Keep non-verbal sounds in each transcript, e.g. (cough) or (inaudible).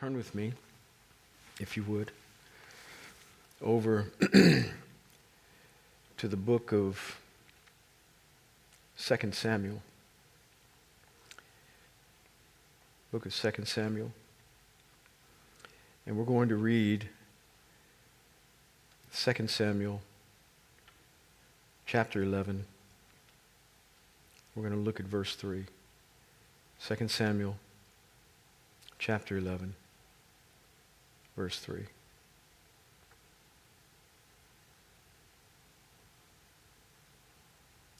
Turn with me, if you would, over (clears throat) to the book of 2 Samuel. Book of 2 Samuel. And we're going to read 2 Samuel chapter 11. We're going to look at verse 3. 2 Samuel chapter 11 verse 3.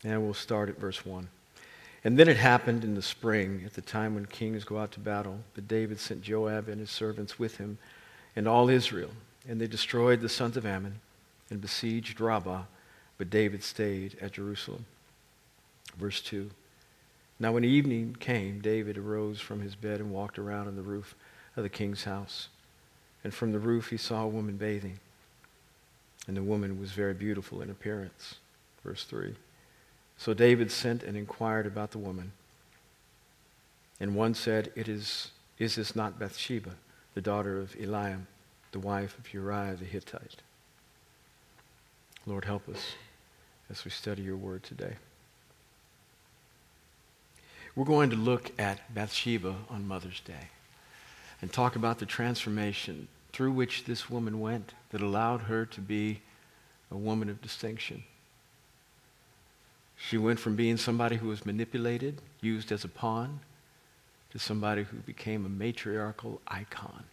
And we'll start at verse 1. And then it happened in the spring, at the time when kings go out to battle, that David sent Joab and his servants with him and all Israel. And they destroyed the sons of Ammon and besieged Rabbah, but David stayed at Jerusalem. Verse 2. Now, when evening came, David arose from his bed and walked around on the roof of the king's house and from the roof he saw a woman bathing. And the woman was very beautiful in appearance. Verse 3. So David sent and inquired about the woman. And one said, It is, Is this not Bathsheba, the daughter of Eliam, the wife of Uriah the Hittite? Lord, help us as we study your word today. We're going to look at Bathsheba on Mother's Day and talk about the transformation through which this woman went that allowed her to be a woman of distinction. She went from being somebody who was manipulated, used as a pawn, to somebody who became a matriarchal icon.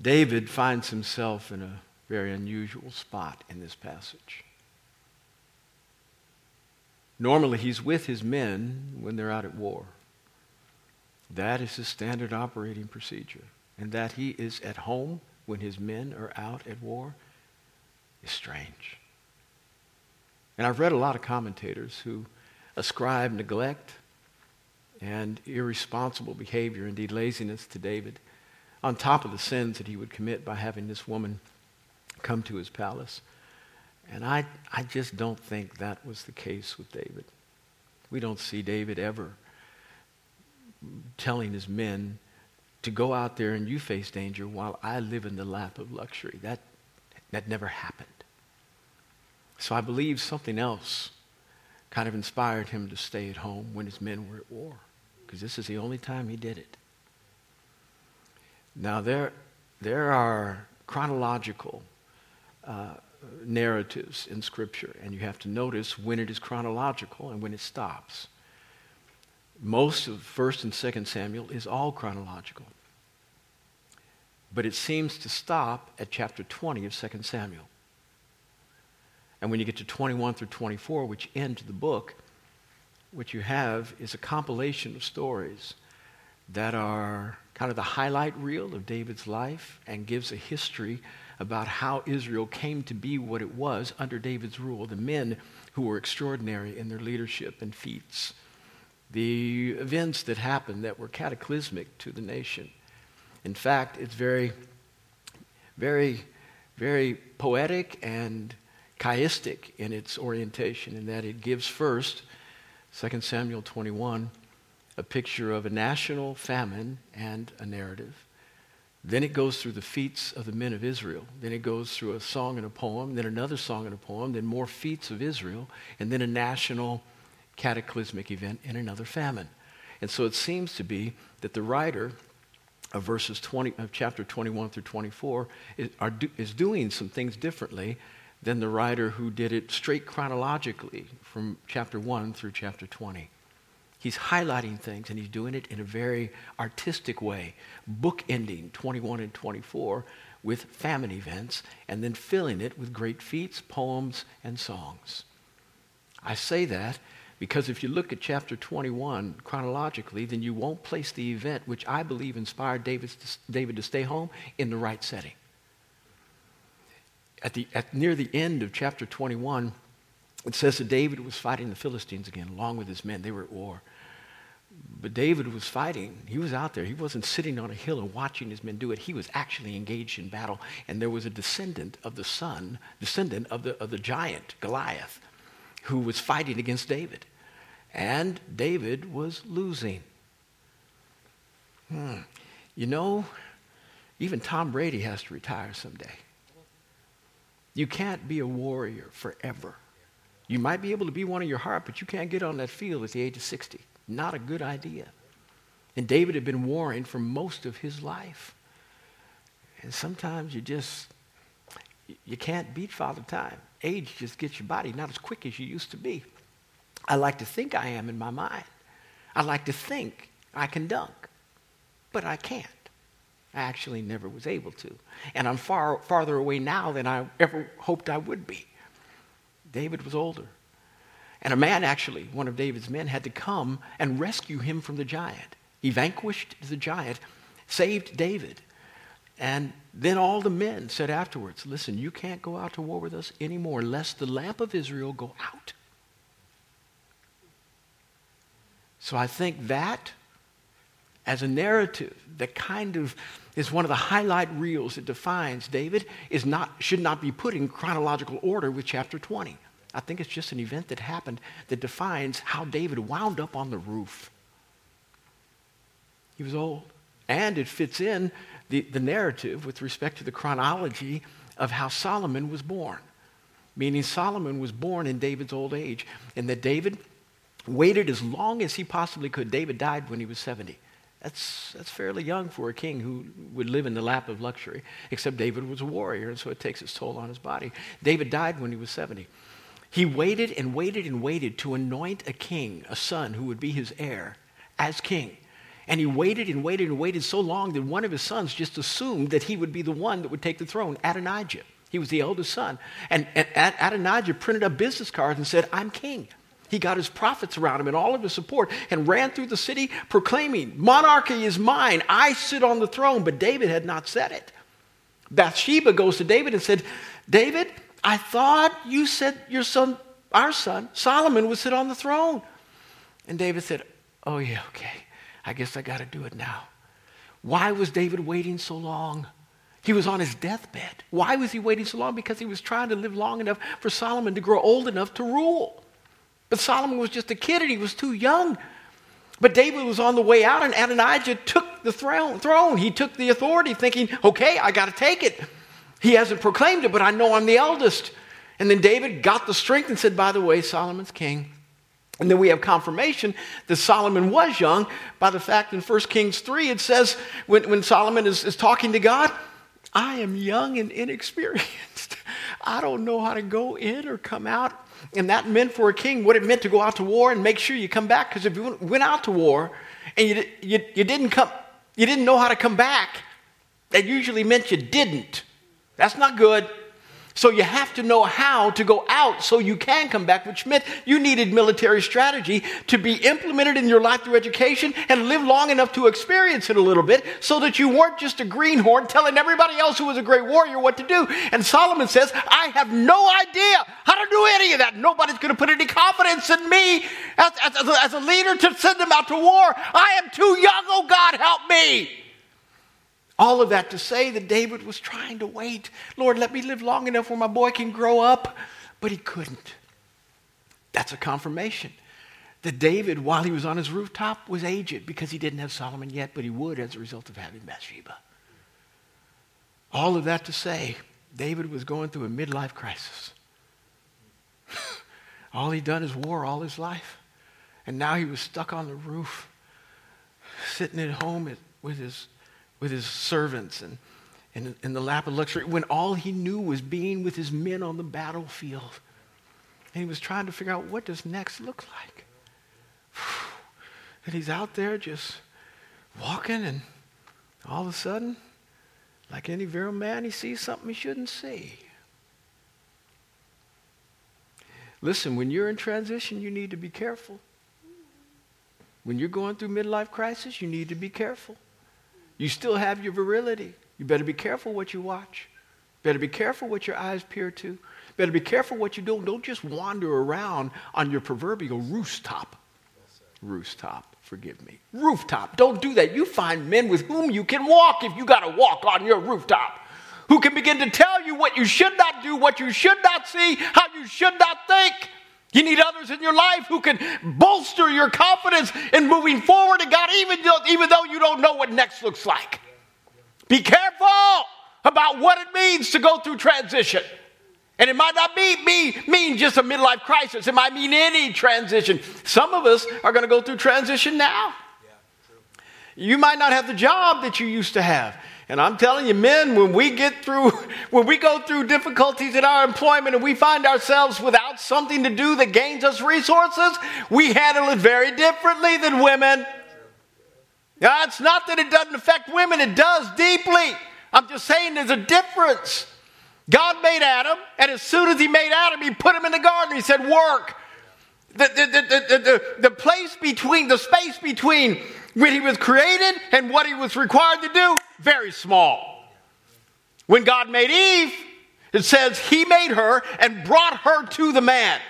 David finds himself in a very unusual spot in this passage. Normally, he's with his men when they're out at war. That is his standard operating procedure. And that he is at home when his men are out at war is strange. And I've read a lot of commentators who ascribe neglect and irresponsible behavior, indeed laziness, to David, on top of the sins that he would commit by having this woman come to his palace. And I, I just don't think that was the case with David. We don't see David ever telling his men to go out there and you face danger while I live in the lap of luxury. That, that never happened. So I believe something else kind of inspired him to stay at home when his men were at war, because this is the only time he did it. Now, there, there are chronological uh, narratives in Scripture, and you have to notice when it is chronological and when it stops most of 1st and 2nd Samuel is all chronological. But it seems to stop at chapter 20 of 2nd Samuel. And when you get to 21 through 24, which end the book, what you have is a compilation of stories that are kind of the highlight reel of David's life and gives a history about how Israel came to be what it was under David's rule, the men who were extraordinary in their leadership and feats the events that happened that were cataclysmic to the nation. In fact, it's very, very, very poetic and chiastic in its orientation in that it gives first, 2 Samuel 21, a picture of a national famine and a narrative. Then it goes through the feats of the men of Israel. Then it goes through a song and a poem, then another song and a poem, then more feats of Israel, and then a national cataclysmic event in another famine. And so it seems to be that the writer of verses 20 of chapter 21 through 24 is, do, is doing some things differently than the writer who did it straight chronologically from chapter 1 through chapter 20. He's highlighting things and he's doing it in a very artistic way, bookending 21 and 24 with famine events and then filling it with great feats, poems, and songs. I say that because if you look at chapter 21 chronologically, then you won't place the event which I believe inspired David to, David to stay home in the right setting. At the, at, near the end of chapter 21, it says that David was fighting the Philistines again, along with his men. They were at war. But David was fighting. He was out there. He wasn't sitting on a hill and watching his men do it. He was actually engaged in battle. And there was a descendant of the son, descendant of the, of the giant, Goliath, who was fighting against David. And David was losing. Hmm. You know, even Tom Brady has to retire someday. You can't be a warrior forever. You might be able to be one in your heart, but you can't get on that field at the age of 60. Not a good idea. And David had been warring for most of his life. And sometimes you just, you can't beat Father Time. Age just gets your body not as quick as you used to be. I like to think I am in my mind. I like to think I can dunk, but I can't. I actually never was able to. And I'm far farther away now than I ever hoped I would be. David was older. And a man, actually, one of David's men, had to come and rescue him from the giant. He vanquished the giant, saved David. And then all the men said afterwards, Listen, you can't go out to war with us anymore, lest the lamp of Israel go out. So I think that, as a narrative that kind of is one of the highlight reels that defines David, is not, should not be put in chronological order with chapter 20. I think it's just an event that happened that defines how David wound up on the roof. He was old. And it fits in the, the narrative with respect to the chronology of how Solomon was born. Meaning, Solomon was born in David's old age, and that David waited as long as he possibly could. David died when he was 70. That's, that's fairly young for a king who would live in the lap of luxury, except David was a warrior, and so it takes its toll on his body. David died when he was 70. He waited and waited and waited to anoint a king, a son who would be his heir, as king. And he waited and waited and waited so long that one of his sons just assumed that he would be the one that would take the throne, Adonijah. He was the eldest son. And, and Adonijah printed up business cards and said, I'm king. He got his prophets around him and all of his support and ran through the city proclaiming, Monarchy is mine. I sit on the throne. But David had not said it. Bathsheba goes to David and said, David, I thought you said your son, our son, Solomon, would sit on the throne. And David said, Oh, yeah, okay. I guess I got to do it now. Why was David waiting so long? He was on his deathbed. Why was he waiting so long? Because he was trying to live long enough for Solomon to grow old enough to rule. But Solomon was just a kid and he was too young. But David was on the way out, and Adonijah took the throne. He took the authority, thinking, okay, I got to take it. He hasn't proclaimed it, but I know I'm the eldest. And then David got the strength and said, by the way, Solomon's king. And then we have confirmation that Solomon was young by the fact in 1 Kings 3, it says, when, when Solomon is, is talking to God, I am young and inexperienced. (laughs) I don't know how to go in or come out and that meant for a king what it meant to go out to war and make sure you come back. Because if you went out to war and you, you, you, didn't come, you didn't know how to come back, that usually meant you didn't. That's not good. So you have to know how to go out so you can come back, which meant you needed military strategy to be implemented in your life through education and live long enough to experience it a little bit so that you weren't just a greenhorn telling everybody else who was a great warrior what to do. And Solomon says, I have no idea how to do any of that. Nobody's going to put any confidence in me as, as, as a leader to send them out to war. I am too young. Oh God, help me. All of that to say that David was trying to wait. Lord, let me live long enough where my boy can grow up. But he couldn't. That's a confirmation that David, while he was on his rooftop, was aged because he didn't have Solomon yet, but he would as a result of having Bathsheba. All of that to say, David was going through a midlife crisis. (laughs) all he'd done is war all his life. And now he was stuck on the roof, sitting at home with his with his servants and in, in the lap of luxury when all he knew was being with his men on the battlefield. And he was trying to figure out what does next look like. (sighs) And he's out there just walking, and all of a sudden, like any virile man, he sees something he shouldn't see. Listen, when you're in transition, you need to be careful. When you're going through midlife crisis, you need to be careful. You still have your virility. You better be careful what you watch. Better be careful what your eyes peer to. Better be careful what you do. Don't just wander around on your proverbial rooftop. Rooftop, forgive me. Rooftop. Don't do that. You find men with whom you can walk if you got to walk on your rooftop. Who can begin to tell you what you should not do, what you should not see, how you should not think. You need others in your life who can bolster your confidence in moving forward to God, even though, even though you don't know what next looks like. Be careful about what it means to go through transition. And it might not be, be, mean just a midlife crisis. It might mean any transition. Some of us are going to go through transition now. You might not have the job that you used to have. And I'm telling you, men, when we get through, (laughs) when we go through difficulties in our employment and we find ourselves without something to do that gains us resources, we handle it very differently than women. Now, it's not that it doesn't affect women, it does deeply. I'm just saying there's a difference. God made Adam, and as soon as he made Adam, he put him in the garden. He said, Work. The, the, the, the, the place between, the space between when he was created and what he was required to do, very small. When God made Eve, it says he made her and brought her to the man.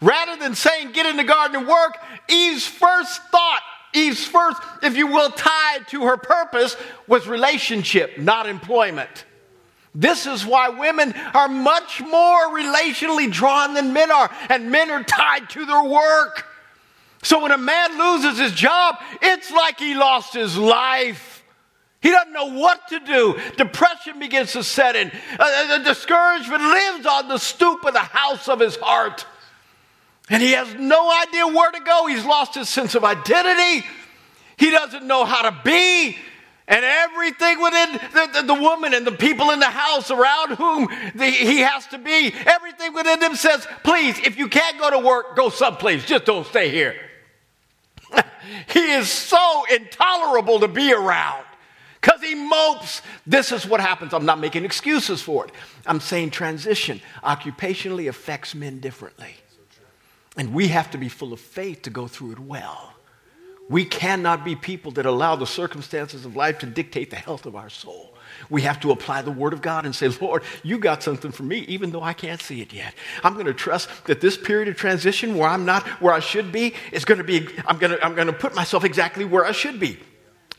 Rather than saying, get in the garden and work, Eve's first thought, Eve's first, if you will, tied to her purpose was relationship, not employment. This is why women are much more relationally drawn than men are, and men are tied to their work. So when a man loses his job, it's like he lost his life. He doesn't know what to do. Depression begins to set in. Uh, the discouragement lives on the stoop of the house of his heart. And he has no idea where to go. He's lost his sense of identity. He doesn't know how to be. And everything within the, the, the woman and the people in the house around whom the, he has to be, everything within them says, please, if you can't go to work, go someplace. Just don't stay here he is so intolerable to be around because he mopes. This is what happens. I'm not making excuses for it. I'm saying transition occupationally affects men differently. And we have to be full of faith to go through it well. We cannot be people that allow the circumstances of life to dictate the health of our soul. We have to apply the Word of God and say, Lord, you got something for me, even though I can't see it yet. I'm going to trust that this period of transition where I'm not where I should be is going to be, I'm going to, I'm going to put myself exactly where I should be.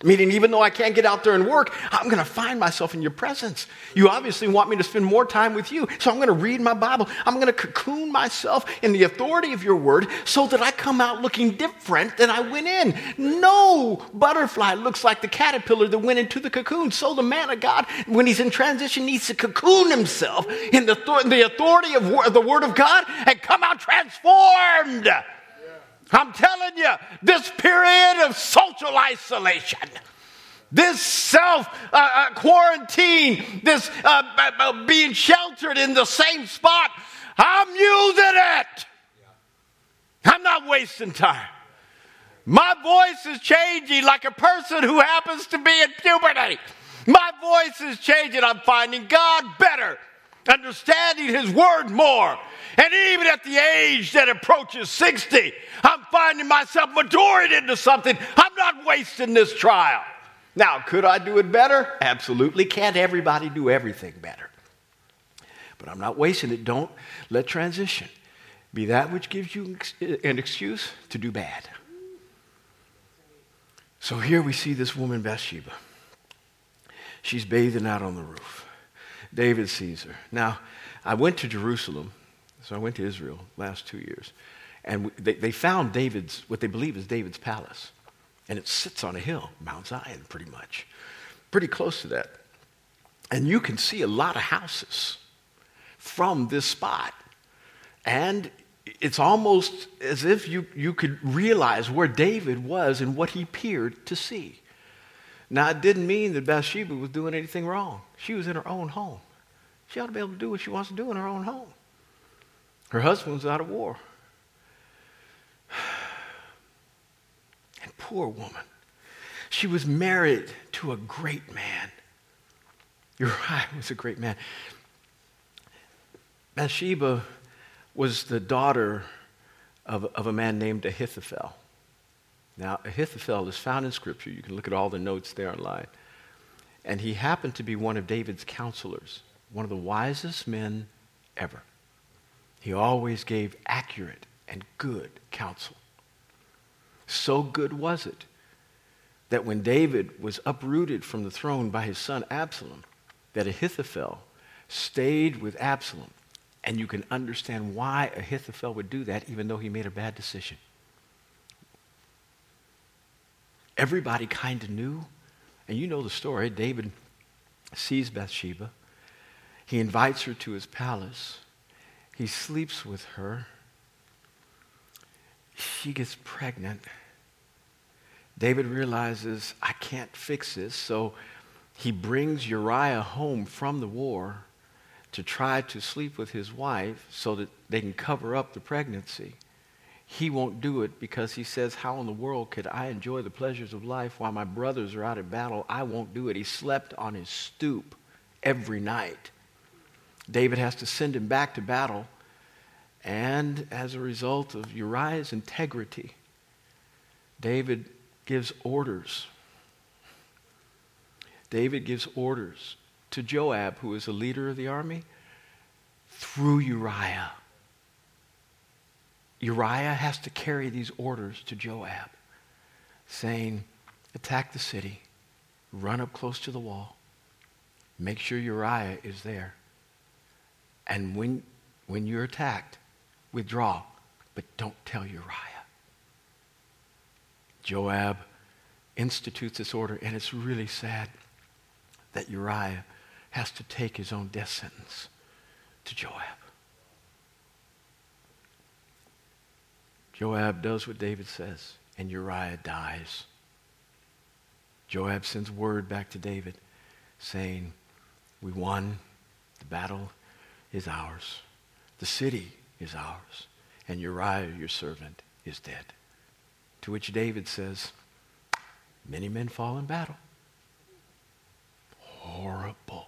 Meaning, even though I can't get out there and work, I'm going to find myself in your presence. You obviously want me to spend more time with you. So I'm going to read my Bible. I'm going to cocoon myself in the authority of your word so that I come out looking different than I went in. No butterfly looks like the caterpillar that went into the cocoon. So the man of God, when he's in transition, needs to cocoon himself in the, the authority of the word of God and come out transformed. I'm telling you, this period of social isolation, this self uh, uh, quarantine, this uh, uh, being sheltered in the same spot, I'm using it. I'm not wasting time. My voice is changing like a person who happens to be in puberty. My voice is changing. I'm finding God better, understanding His Word more, and even at the age that approaches 60, I'm finding myself maturing into something. I'm not wasting this trial. Now, could I do it better? Absolutely. Can't everybody do everything better? But I'm not wasting it. Don't let transition be that which gives you an excuse to do bad. So here we see this woman, Bathsheba. She's bathing out on the roof. David sees her. Now, I went to Jerusalem so I went to Israel last two years. And they, they found David's, what they believe is David's palace. And it sits on a hill, Mount Zion, pretty much. Pretty close to that. And you can see a lot of houses from this spot. And it's almost as if you, you could realize where David was and what he peered to see. Now, it didn't mean that Bathsheba was doing anything wrong. She was in her own home. She ought to be able to do what she wants to do in her own home. Her husband was out of war. (sighs) And poor woman. She was married to a great man. Uriah was a great man. Bathsheba was the daughter of, of a man named Ahithophel. Now, Ahithophel is found in Scripture. You can look at all the notes there online. And he happened to be one of David's counselors, one of the wisest men ever. He always gave accurate and good counsel. So good was it that when David was uprooted from the throne by his son Absalom, that Ahithophel stayed with Absalom And you can understand why Ahithophel would do that, even though he made a bad decision. Everybody kind of knew. And you know the story. David sees Bathsheba. He invites her to his palace. He sleeps with her. She gets pregnant. David realizes, I can't fix this. So he brings Uriah home from the war to try to sleep with his wife so that they can cover up the pregnancy. He won't do it because he says, How in the world could I enjoy the pleasures of life while my brothers are out at battle? I won't do it. He slept on his stoop every night. David has to send him back to battle. And as a result of Uriah's integrity, David gives orders. David gives orders to Joab, who is the leader of the army, through Uriah. Uriah has to carry these orders to Joab, saying, Attack the city, run up close to the wall, make sure Uriah is there. And when, when you're attacked, withdraw, but don't tell Uriah. Joab institutes this order, and it's really sad that Uriah has to take his own death sentence to Joab. Joab does what David says, and Uriah dies. Joab sends word back to David saying, We won. The battle is ours. The city is ours. And Uriah, your servant, is dead. To which David says, Many men fall in battle. Horrible.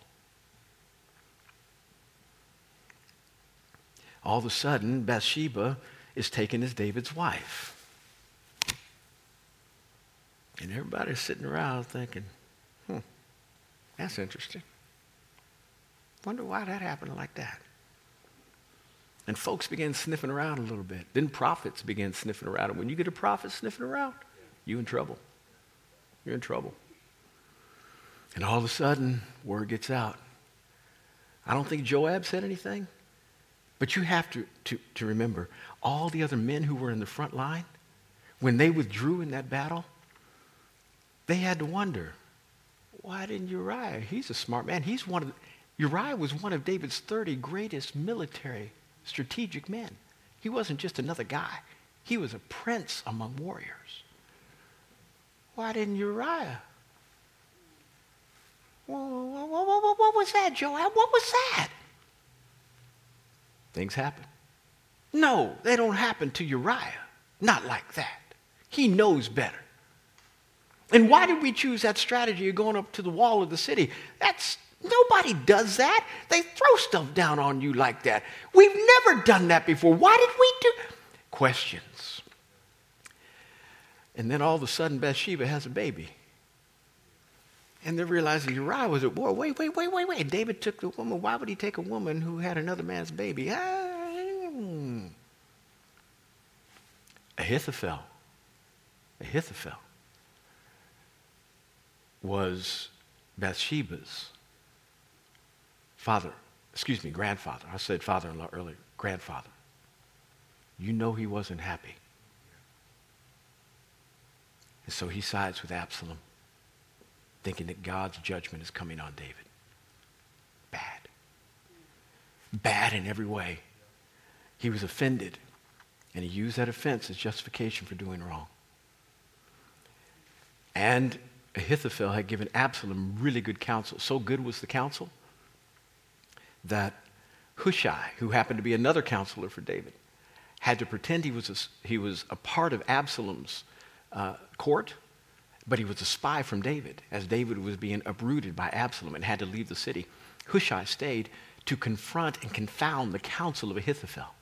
All of a sudden, Bathsheba is taken as David's wife. And everybody's sitting around thinking, hmm, that's interesting. Wonder why that happened like that. And folks began sniffing around a little bit. Then prophets began sniffing around. And when you get a prophet sniffing around, you're in trouble. You're in trouble. And all of a sudden, word gets out. I don't think Joab said anything, but you have to, to, to remember all the other men who were in the front line, when they withdrew in that battle, they had to wonder, why didn't Uriah? He's a smart man. He's one of Uriah was one of David's 30 greatest military strategic men. He wasn't just another guy. He was a prince among warriors. Why didn't Uriah? What, what, what was that, Joab? What was that? Things happen. No, they don't happen to Uriah. Not like that. He knows better. And why did we choose that strategy of going up to the wall of the city? That's nobody does that. They throw stuff down on you like that. We've never done that before. Why did we do questions? And then all of a sudden Bathsheba has a baby. And they're realizing Uriah was a boy. Wait, wait, wait, wait, wait. David took the woman. Why would he take a woman who had another man's baby? Ah. Ahithophel. Ahithophel was Bathsheba's father, excuse me, grandfather. I said father in law earlier, grandfather. You know he wasn't happy. And so he sides with Absalom thinking that God's judgment is coming on David. Bad. Bad in every way. He was offended, and he used that offense as justification for doing wrong. And Ahithophel had given Absalom really good counsel. So good was the counsel that Hushai, who happened to be another counselor for David, had to pretend he was a, he was a part of Absalom's uh, court but he was a spy from David, as David was being uprooted by Absalom and had to leave the city. Hushai stayed to confront and confound the counsel of Ahithophel.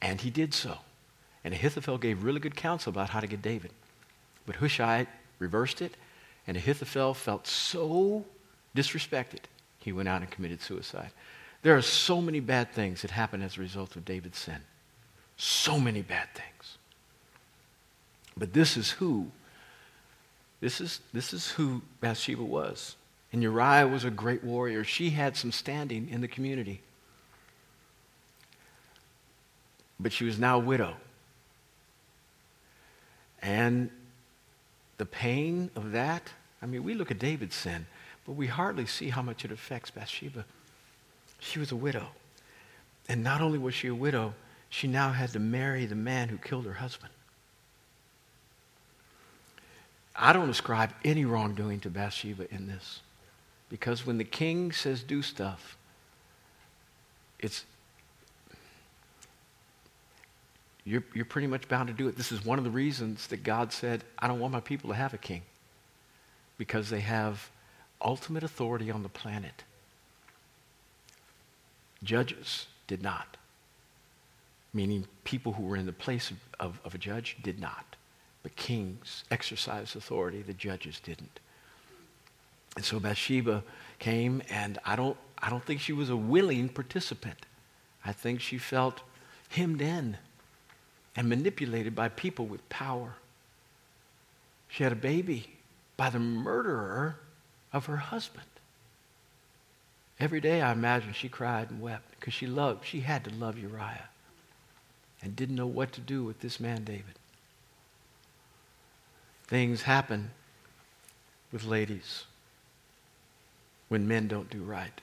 And he did so. And Ahithophel gave really good counsel about how to get David. But Hushai reversed it, and Ahithophel felt so disrespected, he went out and committed suicide. There are so many bad things that happen as a result of David's sin. So many bad things. But this is who this is, this is who Bathsheba was. And Uriah was a great warrior. She had some standing in the community. but she was now a widow. And the pain of that, I mean, we look at David's sin, but we hardly see how much it affects Bathsheba. She was a widow. And not only was she a widow, she now had to marry the man who killed her husband. I don't ascribe any wrongdoing to Bathsheba in this. Because when the king says do stuff, it's you're, you're pretty much bound to do it. This is one of the reasons that God said, I don't want my people to have a king. Because they have ultimate authority on the planet. Judges did not. Meaning people who were in the place of, of, of a judge did not. But kings exercised authority, the judges didn't. And so Bathsheba came, and I don't, I don't think she was a willing participant. I think she felt hemmed in and manipulated by people with power. She had a baby by the murderer of her husband. Every day I imagine she cried and wept because she loved, she had to love Uriah and didn't know what to do with this man, David. Things happen with ladies when men don't do right,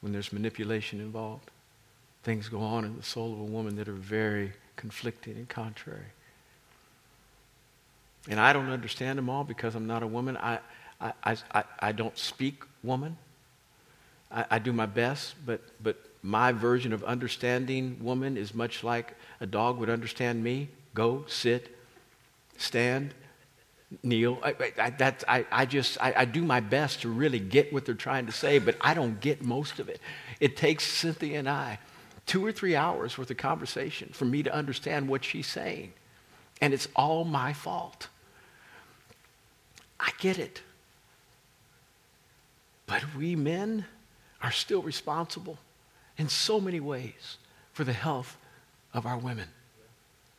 when there's manipulation involved. Things go on in the soul of a woman that are very conflicting and contrary. And I don't understand them all because I'm not a woman. I, I, I, I don't speak woman. I, I do my best, but, but my version of understanding woman is much like a dog would understand me. Go, sit, stand, kneel. I, I, that, I, I just, I, I do my best to really get what they're trying to say, but I don't get most of it. It takes Cynthia and I two or three hours worth of conversation for me to understand what she's saying. And it's all my fault. I get it. But we men are still responsible in so many ways for the health of our women.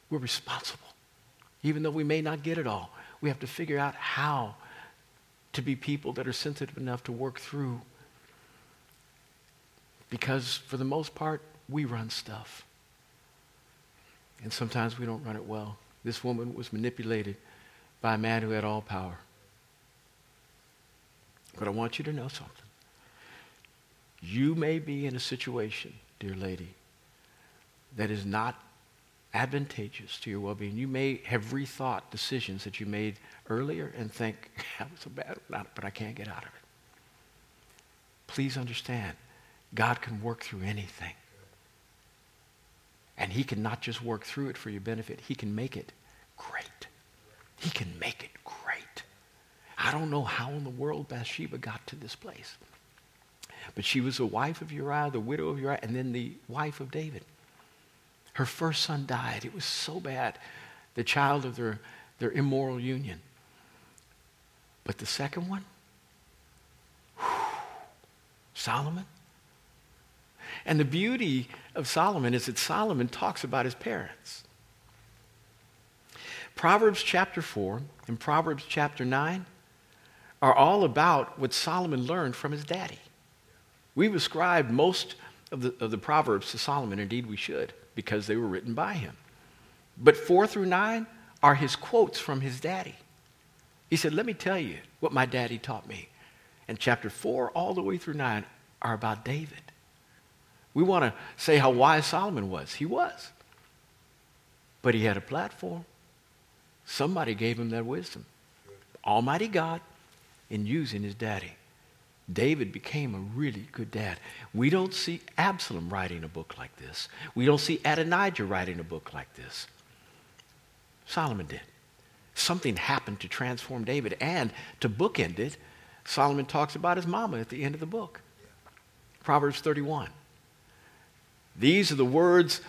We're responsible. Even though we may not get it all, we have to figure out how to be people that are sensitive enough to work through. Because for the most part, we run stuff. And sometimes we don't run it well. This woman was manipulated by a man who had all power. But I want you to know something. You may be in a situation, dear lady, that is not advantageous to your well being. You may have rethought decisions that you made earlier and think, that was a bad one, but I can't get out of it. Please understand, God can work through anything. And He can not just work through it for your benefit, He can make it great. He can make it great. I don't know how in the world Bathsheba got to this place. But she was the wife of Uriah, the widow of Uriah, and then the wife of David. Her first son died. It was so bad, the child of their, their immoral union. But the second one, Solomon. And the beauty of Solomon is that Solomon talks about his parents. Proverbs chapter 4 and Proverbs chapter 9 are all about what Solomon learned from his daddy. We've ascribed most of the, of the Proverbs to Solomon. Indeed, we should because they were written by him. But four through nine are his quotes from his daddy. He said, Let me tell you what my daddy taught me. And chapter four, all the way through nine, are about David. We want to say how wise Solomon was. He was. But he had a platform. Somebody gave him that wisdom. Almighty God in using his daddy. David became a really good dad. We don't see Absalom writing a book like this. We don't see Adonijah writing a book like this. Solomon did. Something happened to transform David. And to bookend it, Solomon talks about his mama at the end of the book. Proverbs 31. These are the words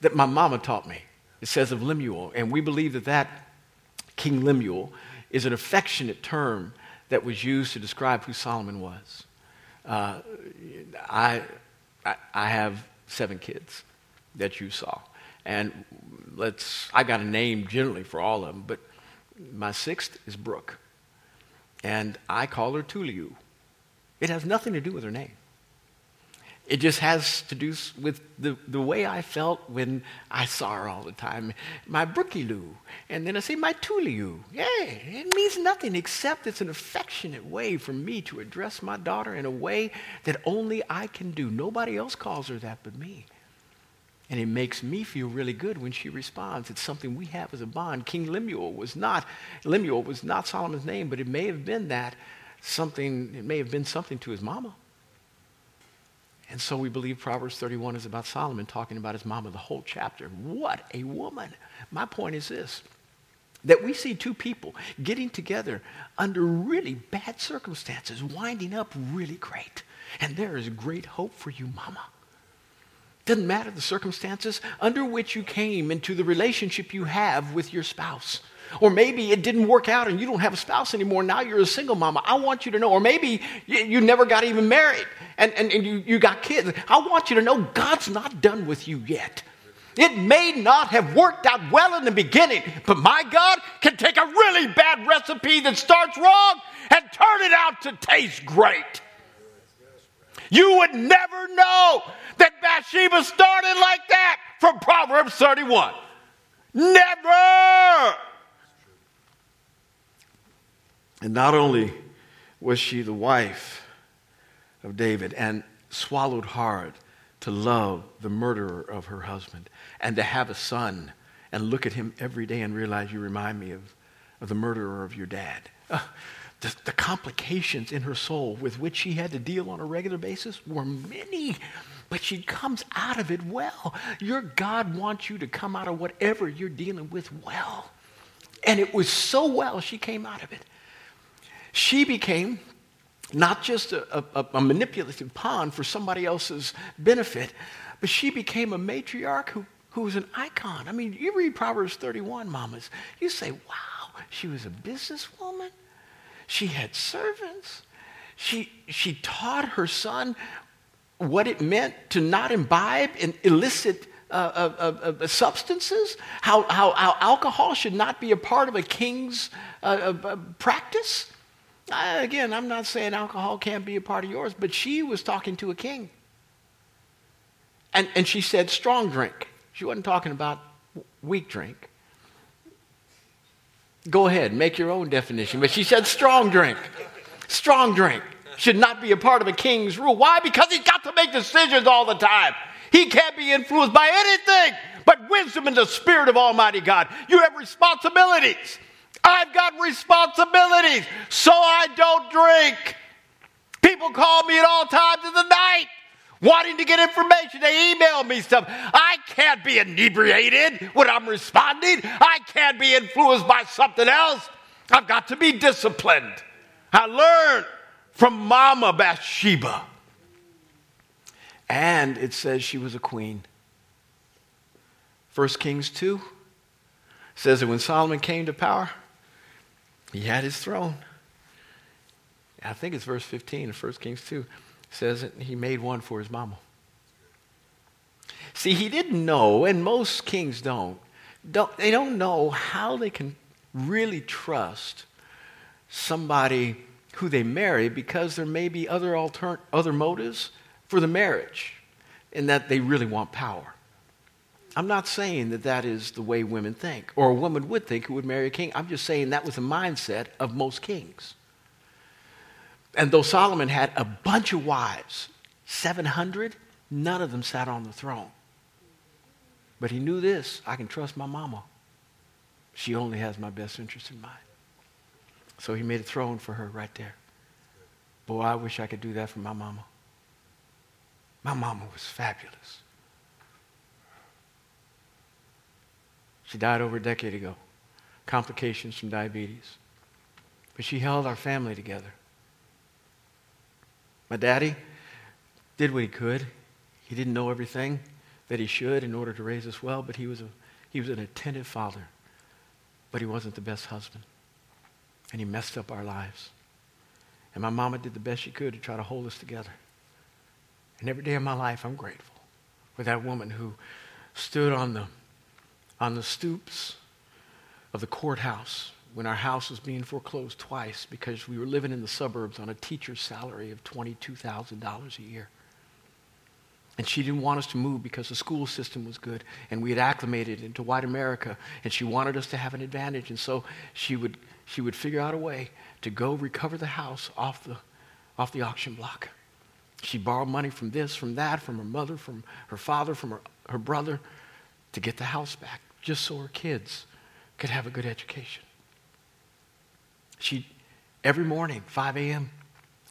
that my mama taught me. It says of Lemuel. And we believe that that King Lemuel is an affectionate term that was used to describe who Solomon was. Uh, I, I, I have seven kids that you saw. And let's, I got a name generally for all of them, but my sixth is Brooke. And I call her Tuliu. It has nothing to do with her name. It just has to do with the, the way I felt when I saw her all the time. My Brookie-Loo. And then I say my Tuliu. Yeah, it means nothing except it's an affectionate way for me to address my daughter in a way that only I can do. Nobody else calls her that but me. And it makes me feel really good when she responds. It's something we have as a bond. King Lemuel was not, Lemuel was not Solomon's name, but it may have been that something, it may have been something to his mama. And so we believe Proverbs 31 is about Solomon talking about his mama the whole chapter. What a woman. My point is this that we see two people getting together under really bad circumstances, winding up really great. And there is great hope for you, mama. Doesn't matter the circumstances under which you came into the relationship you have with your spouse. Or maybe it didn't work out and you don't have a spouse anymore. Now you're a single mama. I want you to know. Or maybe you, never got even married and, and, and you, you got kids. I want you to know God's not done with you yet. It may not have worked out well in the beginning, but my God can take a really bad recipe that starts wrong and turn it out to taste great. You would never know that Bathsheba started like that from Proverbs 31. Never! And not only was she the wife of David and swallowed hard to love the murderer of her husband and to have a son and look at him every day and realize you remind me of, of the murderer of your dad. Uh, the, the complications in her soul with which she had to deal on a regular basis were many but she comes out of it well. Your God wants you to come out of whatever you're dealing with well. And it was so well she came out of it. She became not just a, a, a, manipulative pawn for somebody else's benefit, but she became a matriarch who, who was an icon. I mean, you read Proverbs 31, mamas, you say, wow, she was a businesswoman. She had servants. She, she taught her son what it meant to not imbibe and illicit uh, uh, uh, substances, how, how, how, alcohol should not be a part of a king's uh, uh, practice. Again, I'm not saying alcohol can't be a part of yours, but she was talking to a king. And, and she said strong drink. She wasn't talking about weak drink. Go ahead, make your own definition. But she said strong drink. Strong drink should not be a part of a king's rule. Why? Because he's got to make decisions all the time. He can't be influenced by anything but wisdom and the Spirit of Almighty God. You have responsibilities. I've got responsibilities, so I don't drink. People call me at all times of the night wanting to get information. They email me stuff. I can't be inebriated when I'm responding. I can't be influenced by something else. I've got to be disciplined. I learned from Mama Bathsheba. And it says she was a queen. 1 Kings 2 says that when Solomon came to power, he had his throne. I think it's verse 15 of 1 Kings 2 says that he made one for his mama. See, he didn't know, and most kings don't, don't they don't know how they can really trust somebody who they marry because there may be other, other motives for the marriage in that they really want power. I'm not saying that that is the way women think, or a woman would think who would marry a king. I'm just saying that was the mindset of most kings. And though Solomon had a bunch of wives, 700, none of them sat on the throne. But he knew this I can trust my mama. She only has my best interest in mind. So he made a throne for her right there. Boy, I wish I could do that for my mama. My mama was fabulous. She died over a decade ago. Complications from diabetes. But she held our family together. My daddy did what he could. He didn't know everything that he should in order to raise us well, but he was, a, he was an attentive father. But he wasn't the best husband and he messed up our lives. And my mama did the best she could to try to hold us together. And every day of my life, I'm grateful for that woman who stood on the, on the stoops of the courthouse when our house was being foreclosed twice because we were living in the suburbs on a teacher's salary of $22,000 a year. And she didn't want us to move because the school system was good and we had acclimated into white America and she wanted us to have an advantage. And so she would, she would figure out a way to go recover the house off the, off the auction block. She borrowed money from this, from that, from her mother, from her father, from her, her brother to get the house back, just so her kids could have a good education. She, every morning, 5 a.m.,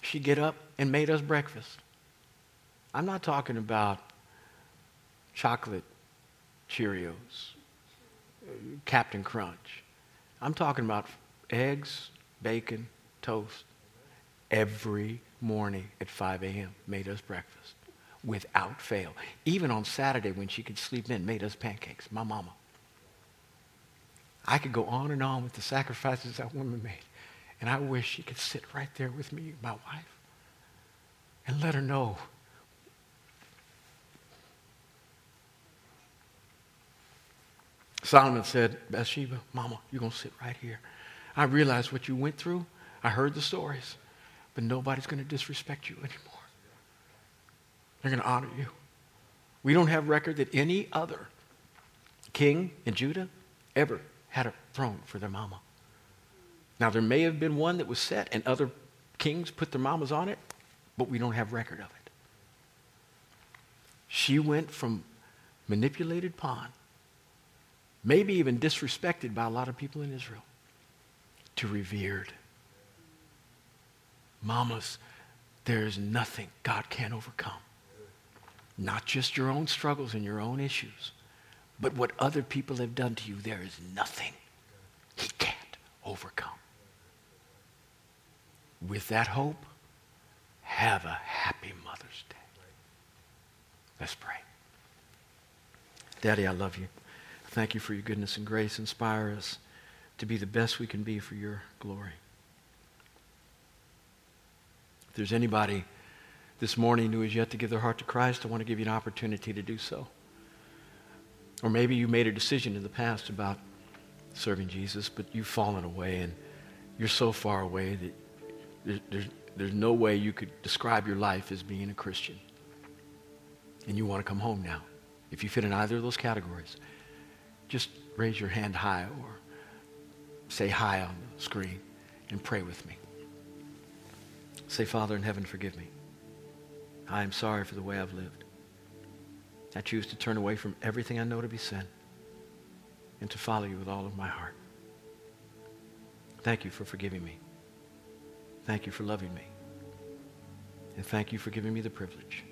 she'd get up and made us breakfast. I'm not talking about chocolate Cheerios, Captain Crunch. I'm talking about eggs, bacon, toast. Every morning at 5 a.m. made us breakfast without fail. Even on Saturday when she could sleep in, made us pancakes. My mama. I could go on and on with the sacrifices that woman made. And I wish she could sit right there with me, my wife, and let her know Solomon said, Bathsheba, Mama, you're going to sit right here. I realize what you went through. I heard the stories. But nobody's going to disrespect you anymore. They're going to honor you. We don't have record that any other king in Judah ever had a throne for their mama. Now, there may have been one that was set and other kings put their mamas on it, but we don't have record of it. She went from manipulated pawn maybe even disrespected by a lot of people in Israel, to revered. Mamas, there is nothing God can't overcome. Not just your own struggles and your own issues, but what other people have done to you, there is nothing He can't overcome. With that hope, have a happy Mother's Day. Let's pray. Daddy, I love you. Thank you for your goodness and grace. Inspire us to be the best we can be for your glory. If there's anybody this morning who has yet to give their heart to Christ, I want to give you an opportunity to do so. Or maybe you made a decision in the past about serving Jesus, but you've fallen away and you're so far away that there's, there's, there's no way you could describe your life as being a Christian. And you want to come home now. If you fit in either of those categories, just raise your hand high or say hi on the screen and pray with me. Say, Father in heaven, forgive me. I am sorry for the way I've lived. I choose to turn away from everything I know to be sin and to follow you with all of my heart. Thank you for forgiving me. Thank you for loving me. And thank you for giving me the privilege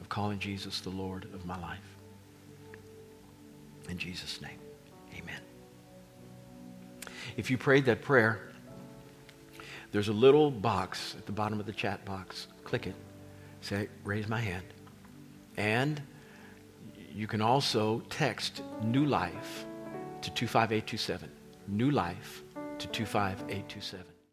of calling Jesus the Lord of my life. In Jesus' name, amen. If you prayed that prayer, there's a little box at the bottom of the chat box. Click it. Say, raise my hand. And you can also text New Life to 25827. New Life to 25827.